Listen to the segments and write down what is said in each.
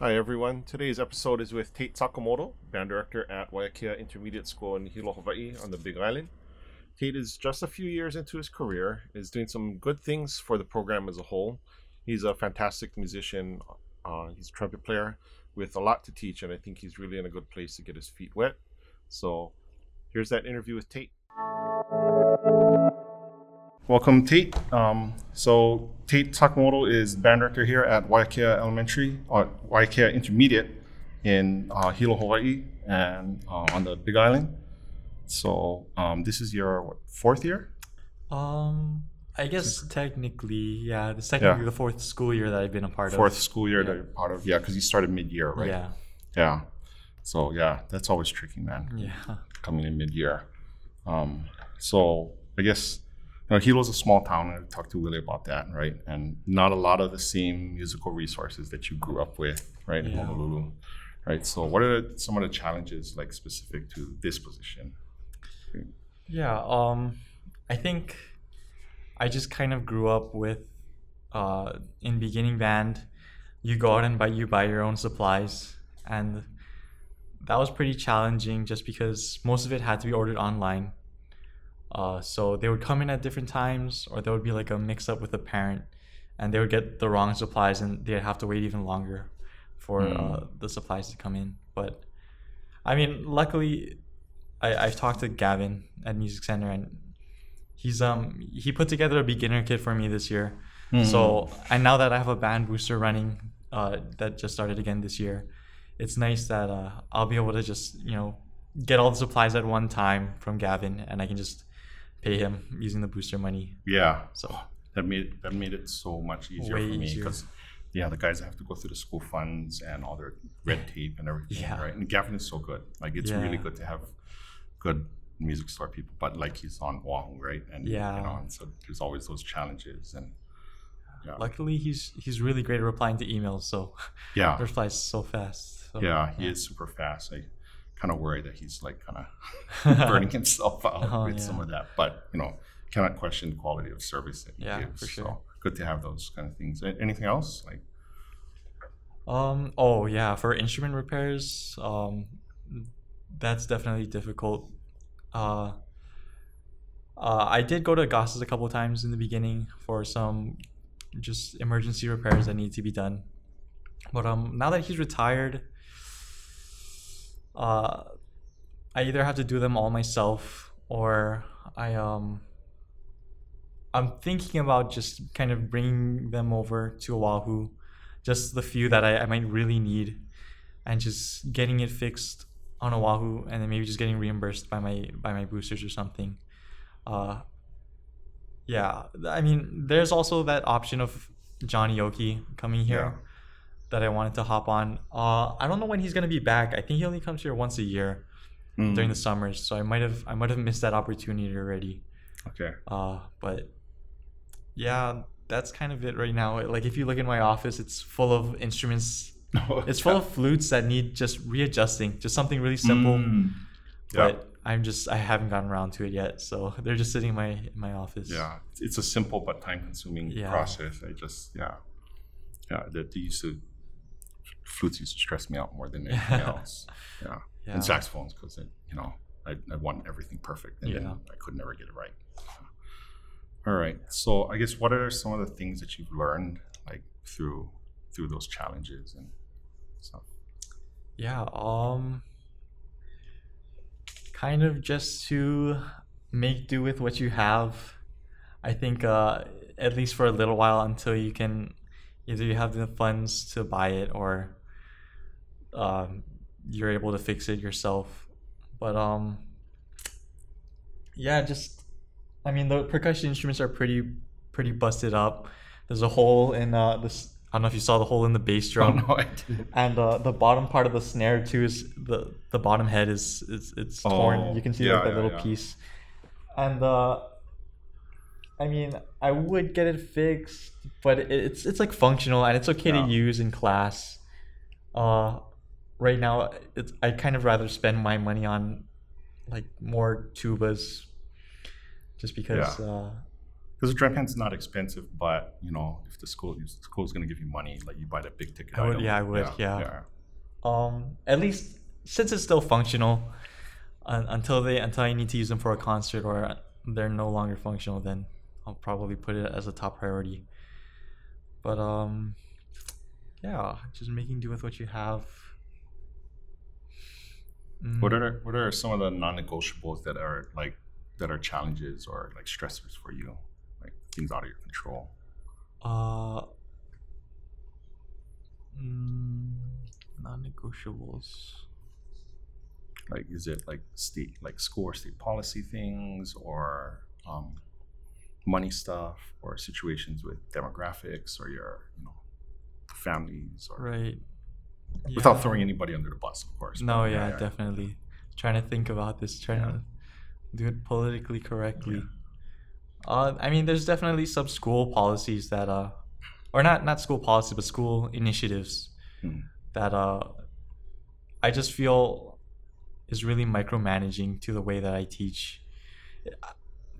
Hi everyone. Today's episode is with Tate Sakamoto, band director at Waiakea Intermediate School in Hilo, Hawaii on the Big Island. Tate is just a few years into his career, is doing some good things for the program as a whole. He's a fantastic musician. Uh, he's a trumpet player with a lot to teach, and I think he's really in a good place to get his feet wet. So here's that interview with Tate. Welcome, Tate. Um, so Tate Sakamoto is band director here at Waiakea Elementary, or Waiakea Intermediate in uh, Hilo, Hawaii, and uh, on the Big Island. So um, this is your what, fourth year. Um, I guess technically, yeah, this technically Yeah. the fourth school year that I've been a part of. Fourth school year Yeah. that you're part of, yeah, because you started mid-year, right? Yeah, Yeah. So yeah, that's always tricky, man. yeah, Coming in mid-year. Um, so I guess you know, Hilo's a small town, I talked to Willie about that, right? And not a lot of the same musical resources that you grew up with, right, in Yeah. Honolulu, right? So what are some of the challenges like specific to this position? yeah. Um, I think I just kind of grew up with, uh, in beginning band, you go out and buy you buy your own supplies, and that was pretty challenging just because most of it had to be ordered online. Uh, so they would come in at different times, or there would be like a mix up with a parent, and they would get the wrong supplies, and they'd have to wait even longer for uh, the supplies to come in. But I mean, luckily, I, I've talked to Gavin at Music Center, and he's um he put together a beginner kit for me this year. So and now that I have a band booster running, uh, that just started again this year, it's nice that uh, I'll be able to just you know get all the supplies at one time from Gavin, and I can just pay him using the booster money. Yeah. So that made that made it so much easier Way for me because yeah, the guys have to go through the school funds and all their red tape and everything, Yeah. right? And Gavin is so good. Like it's really good to have good music store people, but like he's on Oahu, right? And you Yeah. know, and so there's always those challenges and yeah, luckily, he's he's really great at replying to emails. So yeah, replies so fast. So, yeah, he is super fast. I kind of worry that he's like kind of burning himself out Oh, with some of that, but you know, cannot question the quality of service that he Yeah, gives. for sure. So good to have those kind of things. Anything else like? Um. Oh yeah, for instrument repairs, um, that's definitely difficult. Uh, uh, I did go to Goss's a couple times in the beginning for some just emergency repairs that need to be done. But um, now that he's retired, uh, I either have to do them all myself or I um. I'm thinking about just kind of bringing them over to Oahu just the few that I, I might really need and just getting it fixed on Oahu and then maybe just getting reimbursed by my by my boosters or something. Uh yeah, I mean there's also that option of Johnny Oki coming here Yeah. That I wanted to hop on. Uh I don't know when he's gonna be back. I think he only comes here once a year Mm, during the summers, so I might have I might have missed that opportunity already. okay. Uh, but yeah, that's kind of it right now. Like if you look in my office, it's full of instruments. It's full of flutes that need just readjusting, just something really simple. Mm. Yeah. But I'm just I haven't gotten around to it yet, so they're just sitting in my in my office. Yeah, it's a simple but time-consuming Yeah. process. I just, yeah, yeah. That they used to flutes used to stress me out more than anything else. Yeah, Yeah. and saxophones because you know I, I want everything perfect, and then Yeah. I could never get it right. All right, so I guess what are some of the things that you've learned like through through those challenges and stuff? Yeah, um kind of just to make do with what you have. I think uh at least for a little while until you can either you have the funds to buy it or um you're able to fix it yourself. But um yeah, just I mean the percussion instruments are pretty pretty busted up. There's a hole in uh this I don't know if you saw the hole in the bass drum Oh no, I didn't. and uh, the bottom part of the snare too is the the bottom head is is it's torn. Oh, You can see yeah, like that yeah, little yeah. piece. And uh, I mean, I would get it fixed, but it's it's like functional and it's okay Yeah. to use in class. Uh, right now, it's I kind of rather spend my money on like more tubas, just because. Uh, because Drypan's not expensive, but you know, if the school the school's going to give you money, like you buy that big ticket. I would- item. yeah, I would, yeah. Um, at least since it's still functional, un- until they until I need to use them for a concert or they're no longer functional, then I'll probably put it as a top priority. But um, yeah, just making do with what you have. Mm, What are what are some of the non-negotiables that are like that are challenges or like stressors for you, like things out of your control? Uh, mm, non-negotiables. Like, is it like state, like school or state policy things, or um, money stuff, or situations with demographics, or your, you know, families, or Right. without throwing anybody under the bus, of course. No, but yeah, definitely. Trying to think about this, trying Yeah. to do it politically correctly. Uh, I mean, there's definitely some school policies that, uh, or not not school policy, but school initiatives Hmm. that uh, I just feel is really micromanaging to the way that I teach.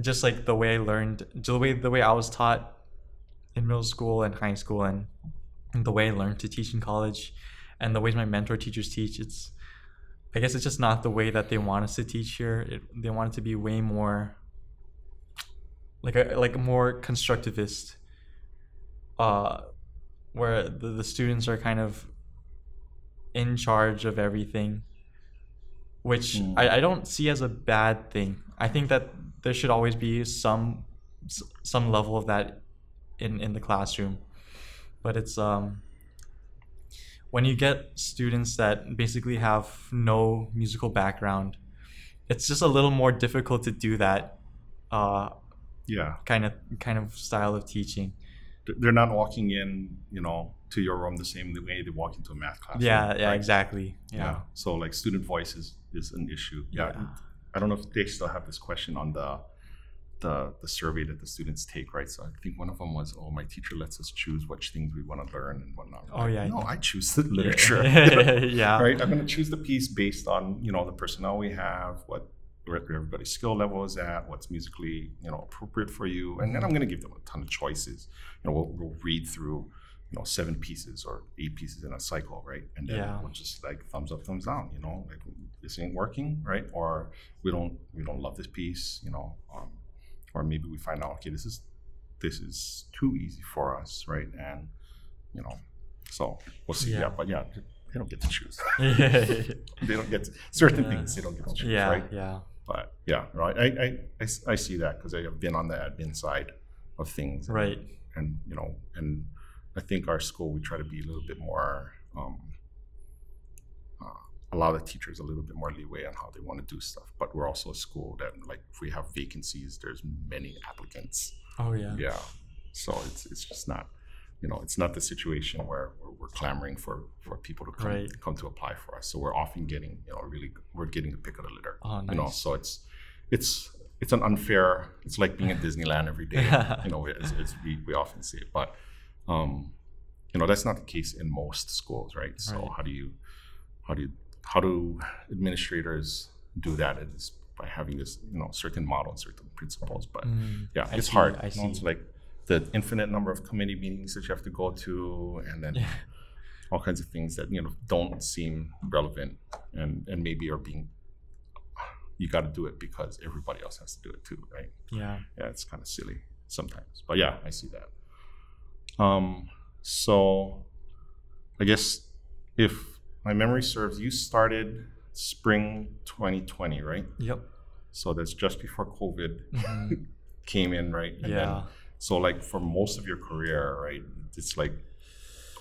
Just like the way I learned, the way the way I was taught in middle school and high school, and the way I learned to teach in college, and the ways my mentor teachers teach. It's, I guess, it's just not the way that they want us to teach here. It, they want it to be way more, like a like a more constructivist, uh, where the, the students are kind of in charge of everything, which Mm. I, I don't see as a bad thing. I think that there should always be some some level of that in in the classroom, but it's um when you get students that basically have no musical background, it's just a little more difficult to do that uh, yeah. kind of kind of style of teaching. They're not walking in, you know, to your room the same way they walk into a math class. Yeah, yeah, exactly. Yeah. So like student voice is, is an issue. Yeah. Yeah. I don't know if they still have this question on the the the survey that the students take, right? So I think one of them was, "Oh, my teacher lets us choose which things we want to learn and whatnot." Oh, yeah, No. I choose the literature. yeah. right? I'm going to choose the piece based on you know the personnel we have, what where everybody's skill level is at, what's musically you know appropriate for you, and then I'm going to give them a ton of choices. You know, we'll, we'll read through you know seven pieces or eight pieces in a cycle, right? And then Yeah. we'll just like thumbs up, thumbs down. You know, like this ain't working, right? Or we don't we don't love this piece, you know, um, or maybe we find out okay this is this is too easy for us, right? And you know, so we'll see. Yeah. Yeah, but yeah, they don't get to choose they don't get to, certain Yeah. things they don't get to choose, yeah. right? Yeah. But yeah, right. I I I see that because I have been on the admin side of things, Right. And you know, and I think our school we try to be a little bit more um, allow the teachers a little bit more leeway on how they want to do stuff. But we're also a school that like if we have vacancies, there's many applicants. Oh yeah. Yeah, so it's it's just not. You know, it's not the situation where we're, we're clamoring for, for people to come Right. come to apply for us. So we're often getting, you know, really we're getting the pick of the litter Oh nice. you know so it's it's it's an unfair it's like being at disneyland every day you know as, as we, we often see it but um you know that's not the case in most schools right so Right. how do you how do you how do administrators do that? Is by having this you know certain model and certain principles but Mm, yeah I it's see, hard. I you know, it's like the infinite number of committee meetings that you have to go to and then Yeah. all kinds of things that you know don't seem relevant and and maybe are being you got to do it because everybody else has to do it too right? Yeah. yeah it's kind of silly sometimes but yeah i see that. Um so i guess if my memory serves you started spring 2020 right Yep. so that's just before covid Mhm. came in right and then yeah. so like for most of your career, right, it's like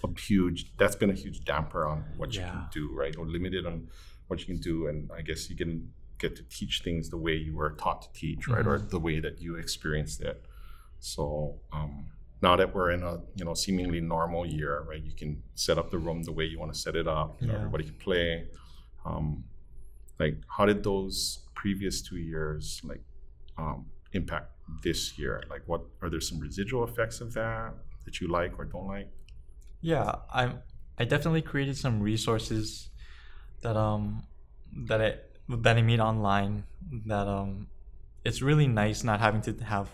a huge that's been a huge damper on what you can do, right? Or limited on what you can do. And I guess you can get to teach things the way you were taught to teach, right? Or Mhm. the way that you experienced it. So um now that we're in a you know seemingly normal year, right? You can set up the room the way you want to set it up. You know, Yeah. everybody can play. Um, like, how did those previous two years like um, impact this year? Like, what are there some residual effects of that that you like or don't like? Yeah, I'm. I definitely created some resources that um that I that I made online. That um, it's really nice not having to have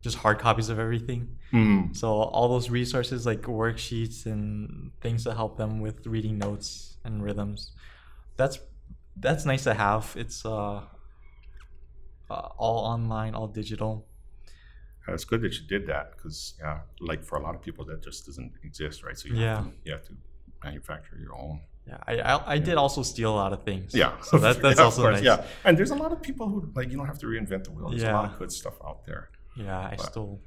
just hard copies of everything. Mm. So all those resources like worksheets and things to help them with reading notes and rhythms. That's that's nice to have. It's uh, uh all online, all digital. Uh, It's good that you did that because, yeah, like for a lot of people, that just doesn't exist, right? So you Yeah. have to, you have to manufacture your own. Yeah, I I, I did also steal a lot of things. Yeah. So that, that's Yeah, also course, nice. Yeah, and there's a lot of people who like you don't have to reinvent the wheel. There's a lot of good stuff out there. Yeah, I But- stole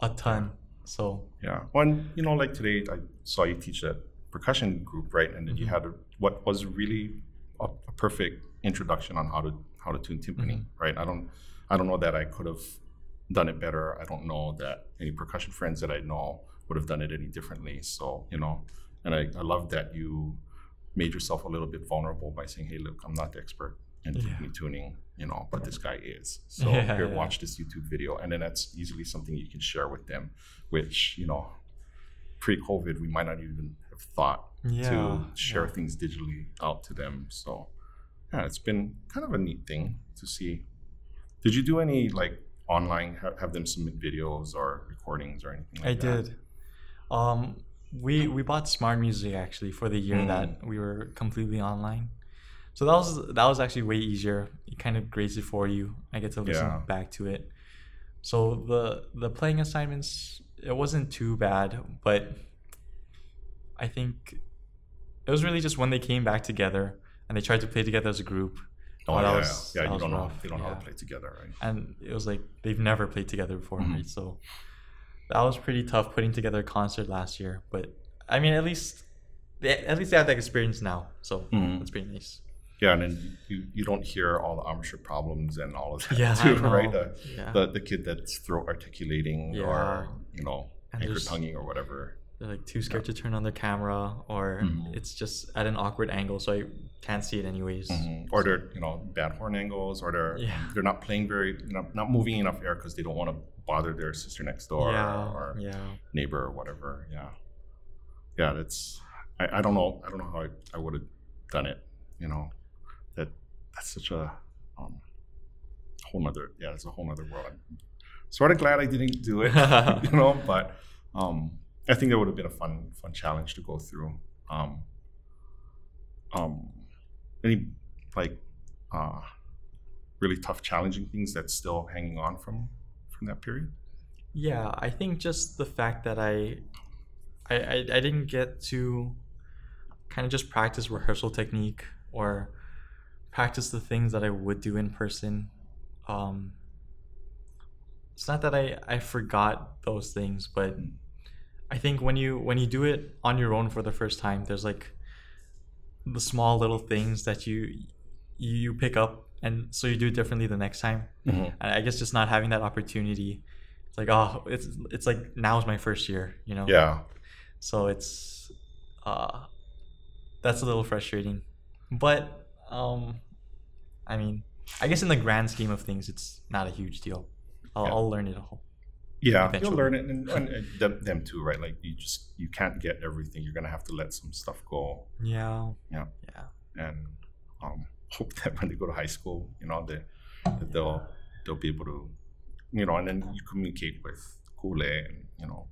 a ton. So Yeah. When you know, like today, I saw you teach that percussion group, right? And then you had a, what was really a, a perfect introduction on how to how to tune timpani, Mhm. right? I don't I don't know that I could have done it better. I don't know that any percussion friends that I know would have done it any differently. So you know, and I, I love that you made yourself a little bit vulnerable by saying, "Hey, look, I'm not the expert in Yeah. timpani tuning, you know, but this guy is. So Yeah, here, yeah. watch this YouTube video, and then that's easily something you can share with them, which you know, pre-COVID, we might not even have thought to share things digitally out to them. So yeah, it's been kind of a neat thing to see. Did you do any like online have, have them submit videos or recordings or anything like that? I that? did. Um, we we bought SmartMusic actually for the year Mm. that we were completely online. So that was that was actually way easier. It kind of grades it for you. I get to listen Yeah. back to it. So the the playing assignments it wasn't too bad, but I think it was really just when they came back together and they tried to play together as a group. Oh, that yeah, was- yeah. that You don't know. rough, They don't know how to play together, right? and it was like they've never played together before, Mhm. right? So that was pretty tough putting together a concert last year. But I mean, at least they, at least they have that experience now, so Mhm. that's pretty nice. Yeah, and then you, you don't hear all the armature problems and all of that Yeah, too, right? The, Yeah, the the kid that's throat articulating Yeah. or you know And anchor there's- tonguing or whatever. they're like too scared to turn on their camera, or Mhm. it's just at an awkward angle, so I can't see it anyways. Mhm. Or they're you know bad horn angles, or they're Yeah. they're not playing very you know not moving enough air because they don't want to bother their sister next door yeah, or yeah, neighbor or whatever. Yeah, yeah. That's I, I don't know I don't know how I, I would have done it. You know that that's such a um, whole nother yeah it's a whole nother world. I'm sort of glad I didn't do it. you know, but um, I think that would have been a fun fun challenge to go through. Um, um, any like uh, really tough, challenging things that's still hanging on from from that period? Yeah, I think just the fact that I, I, I, I didn't get to kind of just practice rehearsal technique or practice the things that I would do in person. Um, it's not that I, I forgot those things, but I think when you when you do it on your own for the first time, there's like the small little things that you you, you pick up, and so you do it differently the next time. Mm-hmm. And I guess just not having that opportunity, it's like oh, it's it's like now's my first year, you know. Yeah, So it's uh, that's a little frustrating, but um, I mean, I guess in the grand scheme of things, it's not a huge deal. I'll, Yeah. I'll learn it all. yeah. Eventually. You'll learn it, and, and, and them, them too, right? Like you just you can't get everything. You're gonna have to let some stuff go, Yeah. Yeah. Yeah. and um, hope that when they go to high school, you know, they, that they'll they'll be able to, you know, and then you communicate with Kule and you know,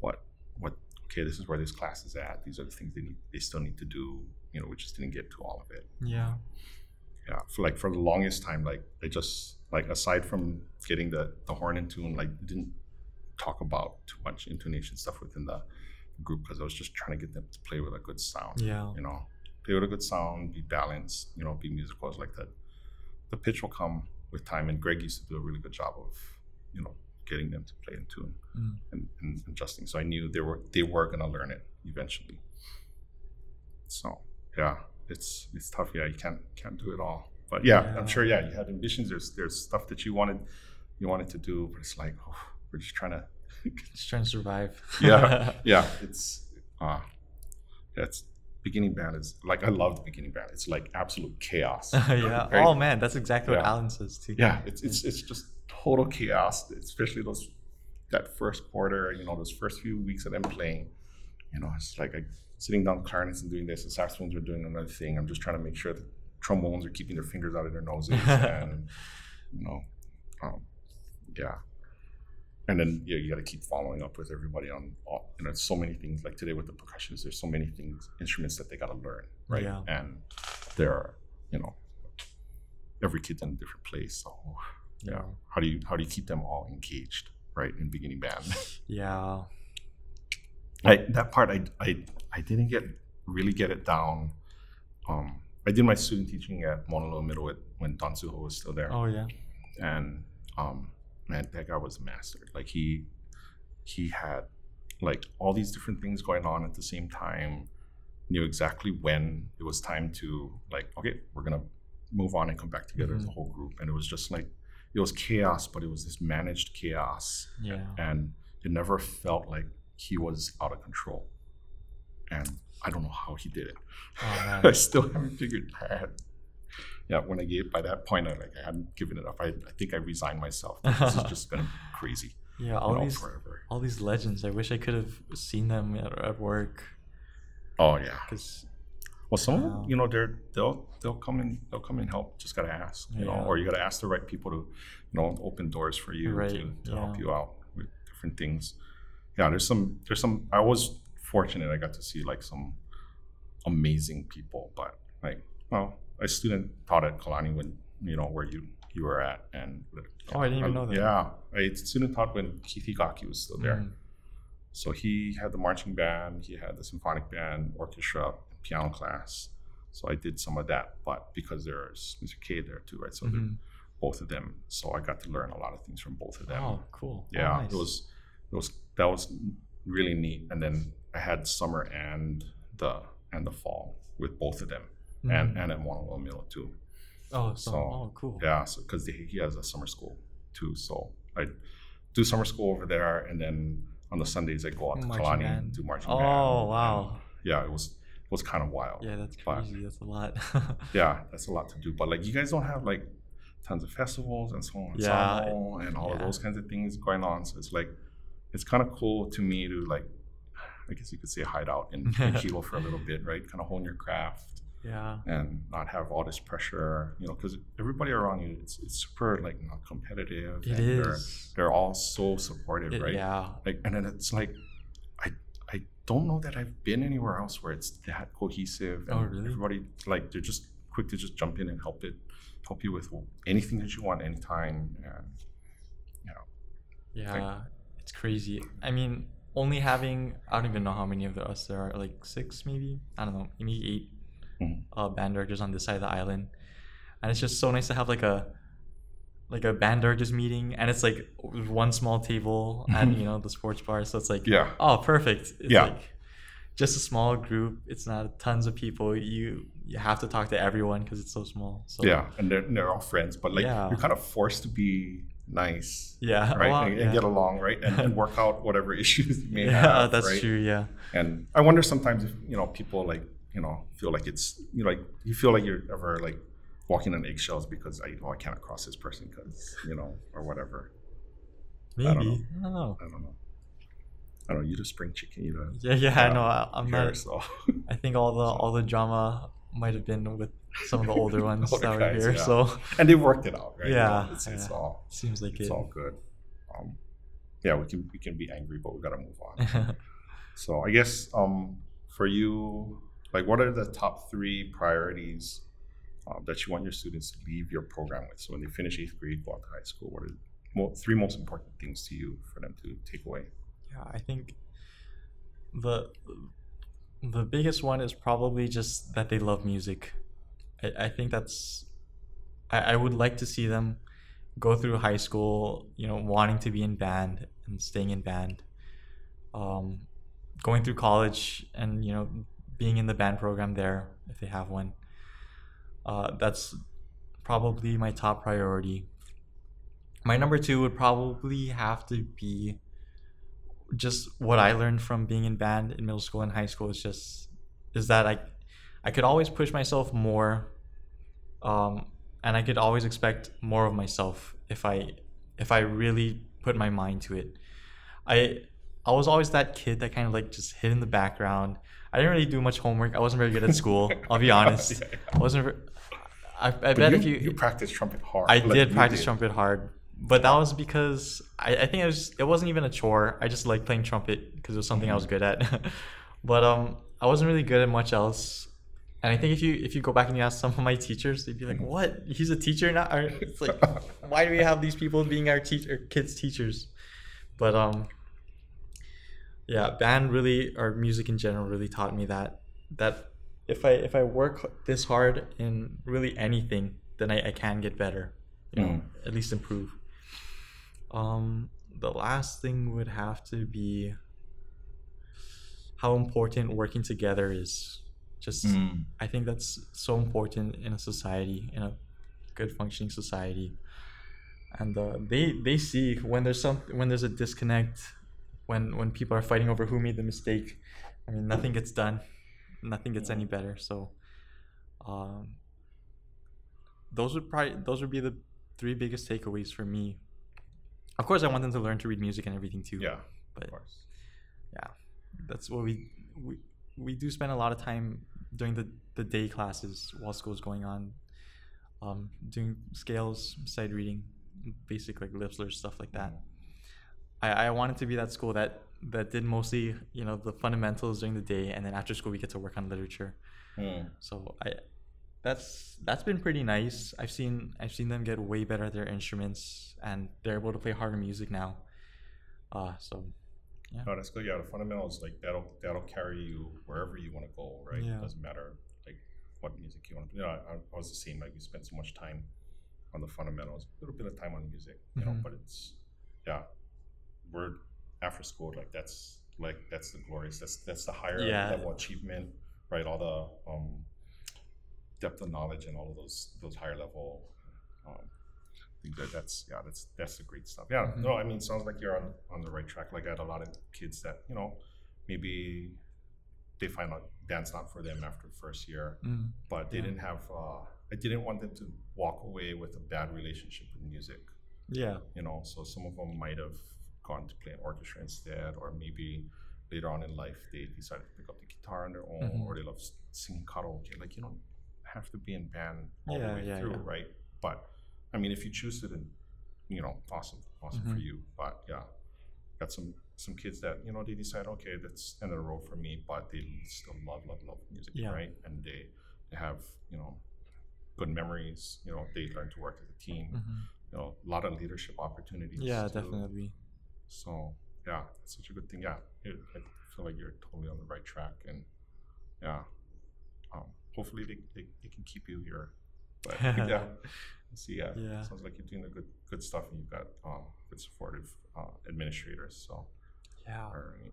what what okay, this is where this class is at. These are the things they need. They still need to do. You know, we just didn't get to all of it. Yeah. yeah for like for the longest time like i just like aside from getting the the horn in tune like didn't talk about too much intonation stuff within the group because i was just trying to get them to play with a good sound Yeah. you know play with a good sound be balanced you know be musical like that the pitch will come with time and greg used to do a really good job of you know getting them to play in tune Mm. and, and adjusting so i knew they were they were going to learn it eventually so yeah it's it's tough yeah you can't can't do it all but yeah, Yeah. i'm sure yeah you had ambitions there's there's stuff that you wanted you wanted to do but it's like oh, we're just trying to Just trying to survive. yeah yeah it's uh yeah, it's beginning band is like i love the beginning band it's like absolute chaos yeah. Oh man, that's exactly what Alan says too. yeah it's it's it's just total chaos especially those that first quarter you know those first few weeks of them playing you know it's like I, sitting down clarinets and doing this and saxophones are doing another thing. I'm just trying to make sure that trombones are keeping their fingers out of their noses and you know um, yeah. And then yeah, you got to keep following up with everybody on all, you know so many things. Like today with the percussions there's so many things instruments that they got to learn right? Yeah. and there are you know every kid's in a different place so yeah. How do you how do you keep them all engaged right in beginning band? Yeah. I, that part I, I I didn't get really get it down um I did my student teaching at Moanalua Middle at- when Don Suho was still there Oh yeah. and um man that guy was a master like he he had like all these different things going on at the same time knew exactly when it was time to like okay we're gonna move on and come back together as a Mhm. whole group and it was just like it was chaos but it was this managed chaos Yeah. and it never felt like he was out of control and i don't know how he did it Oh I still haven't figured that. Yeah, when I gave by that point, I like I hadn't given it up. I, I think I resigned myself. This is just gonna be crazy, Yeah. you All know, these forever. all these legends. I wish I could have seen them at, at work. Oh yeah. Cause Well, some Wow. them, um, you know, they're they'll they'll come in they'll come and help. Just gotta ask, you know, or you gotta ask the right people to, you know, open doors for you Right, to, to help you out with different things. Yeah, there's some there's some. I was fortunate. I got to see like some amazing people, but like, well, a student taught at Kalani when you know where you you were at, and Oh, I didn't even know that. Yeah, a student taught when Keith Higaki was still there. mm, So he had the marching band, he had the symphonic band, orchestra, piano class. So I did some of that, but because there's Mr. K there too, right? So mhm. both of them. So I got to learn a lot of things from both of them. Oh, cool. Oh, yeah, nice. it was it was that was really neat. And then I had summer and the and the fall with both of them, and Mhm. and at Moanalua Middle too. oh, so, so, oh, cool. Yeah, so because he has a summer school too, so I do summer school over there, and then on the Sundays I go out to Marching Kalani band. and do marching Oh, band. wow. Yeah, it was it was kind of wild. Yeah, that's crazy. That's a lot. Yeah, that's a lot to do. But like, you guys don't have like tons of festivals and so on, Yeah, ensemble and all of those kinds of things going on. So it's like, it's kind of cool to me to like, I guess you could say hide out in, in Hilo for a little bit, right? Kind of hone your craft yeah. and not have all this pressure, you know, because everybody around you, it's, it's super like not competitive. It and They're, they're all so supportive, It- right? Yeah. Like, and then it's like, I I don't know that I've been anywhere else where it's that cohesive. Oh, and Oh, really? Everybody like they're just quick to just jump in and help it, help you with anything that you want anytime. And you know, Yeah. It's crazy. I mean, only having I don't even know how many of us there are, like six maybe. I don't know, maybe 8 Mhm. uh, band directors on this side of the island, and it's just so nice to have like a like a band directors meeting, and it's like one small table at Mhm. you know the sports bar, so it's like yeah, oh perfect. It's Yeah. like just a small group. It's not tons of people. You you have to talk to everyone because it's so small. So yeah, and they're they're all friends, but like Yeah. you're kind of forced to be nice. yeah, Right, and, and get along, right, and, and work out whatever issues you may yeah, have. that's right? true. Yeah. And I wonder sometimes if you know people like you know feel like it's you know like you feel like you're ever like walking on eggshells because I oh I can't cross this person because you know or whatever. Maybe. I I don't don't know. know. I don't know. I don't know. You just spring chicken. You the Yeah, yeah, I uh, know. I, I'm here, not. so I think all the all the drama might have been with some of the older ones Older that were guys, here. yeah. So and they worked it out, right? Yeah, it's, it's yeah. all seems like it's it. all good. Um, yeah, we can we can be angry, but we gotta move on. So I guess um, for you, like, what are the top three priorities uh, that you want your students to leave your program with? So when they finish eighth grade, go out to high school, what are the mo- three most important things to you for them to take away? yeah, I think the the biggest one is probably just that they love music. I, I think that's I, I would like to see them go through high school, you know, wanting to be in band and staying in band. Um, going through college and you know being in the band program there if they have one. Uh, that's probably my top priority. My number two would probably have to be just what I learned from being in band in middle school and high school is just is that I I could always push myself more um, and I could always expect more of myself if I if I really put my mind to it. I I was always that kid that kind of like just hid in the background. I didn't really do much homework. I wasn't very good at school. I'll be honest. Yeah. I wasn't. ver- I, I bet you, if you, you practice trumpet hard. I like did practice trumpet hard, but that was because I, I think it was it wasn't even a chore. I just liked playing trumpet because it was something I was good at. but um, I wasn't really good at much else. And I think if you if you go back and you ask some of my teachers, they'd be like, "What? He's a teacher now?" It's like, why do we have these people being our teacher kids' teachers? But um, yeah, band really or music in general really taught me that that if I if I work this hard in really anything, then I, I can get better. You know, at least improve. Um, the last thing would have to be how important working together is. Just, Mm. I think that's so important in a society, in a good functioning society. And uh, they they see when there's some when there's a disconnect, when when people are fighting over who made the mistake. I mean, nothing gets done, nothing gets any better. So, um, those would probably those would be the three biggest takeaways for me. Of course, I want them to learn to read music and everything too. Yeah, but of course. yeah, that's what we we we do spend a lot of time during the the day classes while school's going on, um, doing scales, sight reading, basic like lip slurs, stuff like that. I I wanted to be that school that that did mostly you know the fundamentals during the day, and then after school we get to work on literature. Mm. So I that's that's been pretty nice. I've seen I've seen them get way better at their instruments and they're able to play harder music now. Uh so No, that's good. Yeah, the fundamentals like that'll that'll carry you wherever you want to go, right? Yeah. It doesn't matter like what music you want to. You know, I, I was the same. Like we spent so much time on the fundamentals, a little bit of time on music, you know. Mhm. But it's yeah, we're after school like that's like that's the glorious. That's that's the higher Yeah. level achievement, right? All the um, depth of knowledge and all of those those higher level. Um, I think that that's yeah that's that's the great stuff. Yeah, Mhm. no, I mean sounds like you're on on the right track. Like I had a lot of kids that you know maybe they find out dance not for them after the first year, mm, but they Yeah. didn't have. Uh, I didn't want them to walk away with a bad relationship with music. yeah. You know, so some of them might have gone to play an orchestra instead, or maybe later on in life they decided to pick up the guitar on their own, Mhm. or they love singing karaoke. Like you don't have to be in band all Yeah, the way yeah, through, right? But I mean, if you choose to, then you know, awesome, awesome for Mhm. you. But yeah, got some some kids that you know they decide, okay, that's end of the road for me, but they still love, love, love music, right? And they they have you know good memories. You know, they learn to work as a team. mhm. You know, a lot of leadership opportunities. Yeah, too. definitely. So yeah, it's such a good thing. Yeah, it, I feel like you're totally on the right track, and yeah, um, hopefully they, they, they can keep you here. But yeah, see, yeah, Yeah. sounds like you're doing the good good stuff, and you've got um, good supportive uh, administrators. So Yeah. all right,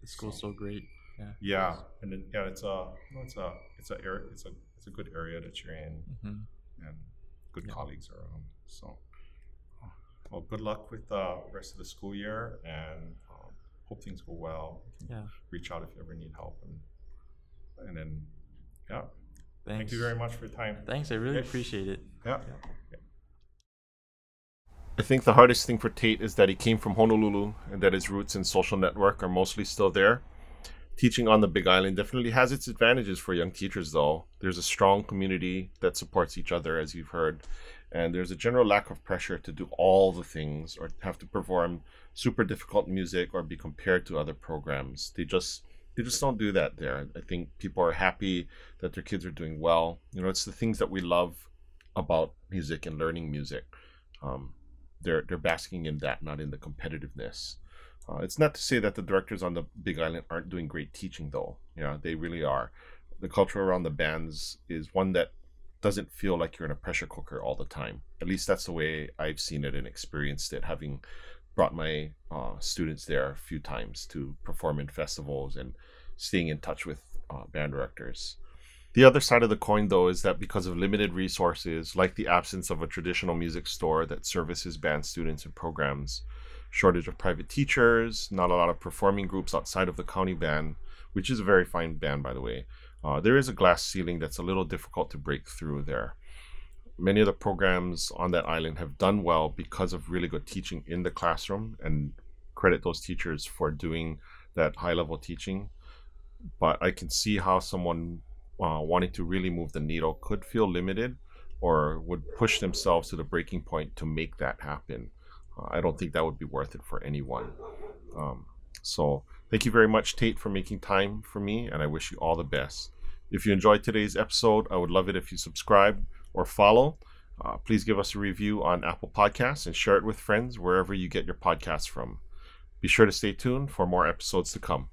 The school's so great. Yeah. yeah, and then yeah, it's a it's a it's a area it's a it's a good area that you're in, hmm and good Yeah. colleagues around. So, uh, well, good luck with the rest of the school year, and um, hope things go well. Yeah. Reach out if you ever need help, and and then yeah, Thanks. thank you very much for your time. Thanks. I really Yeah. appreciate it. Yeah. I think the hardest thing for Tate is that he came from Honolulu and that his roots in social network are mostly still there. Teaching on the Big Island definitely has its advantages for young teachers, though. There's a strong community that supports each other, as you've heard, and there's a general lack of pressure to do all the things or have to perform super difficult music or be compared to other programs. They just they just don't do that there. I think people are happy that their kids are doing well. You know, it's the things that we love about music and learning music. Um, they're they're basking in that, not in the competitiveness. Uh, it's not to say that the directors on the Big Island aren't doing great teaching, though. You know, they really are. The culture around the bands is one that doesn't feel like you're in a pressure cooker all the time. At least that's the way I've seen it and experienced it, having brought my uh, students there a few times to perform in festivals and staying in touch with uh, band directors. The other side of the coin, though, is that because of limited resources, like the absence of a traditional music store that services band students and programs, shortage of private teachers, not a lot of performing groups outside of the county band, which is a very fine band, by the way, uh, there is a glass ceiling that's a little difficult to break through there. Many of the programs on that island have done well because of really good teaching in the classroom, and credit those teachers for doing that high level teaching. But I can see how someone uh, wanting to really move the needle could feel limited or would push themselves to the breaking point to make that happen. Uh, I don't think that would be worth it for anyone. Um, so, thank you very much, Tate, for making time for me, and I wish you all the best. If you enjoyed today's episode, I would love it if you subscribe or follow. Uh, please give us a review on Apple Podcasts and share it with friends wherever you get your podcasts from. Be sure to stay tuned for more episodes to come.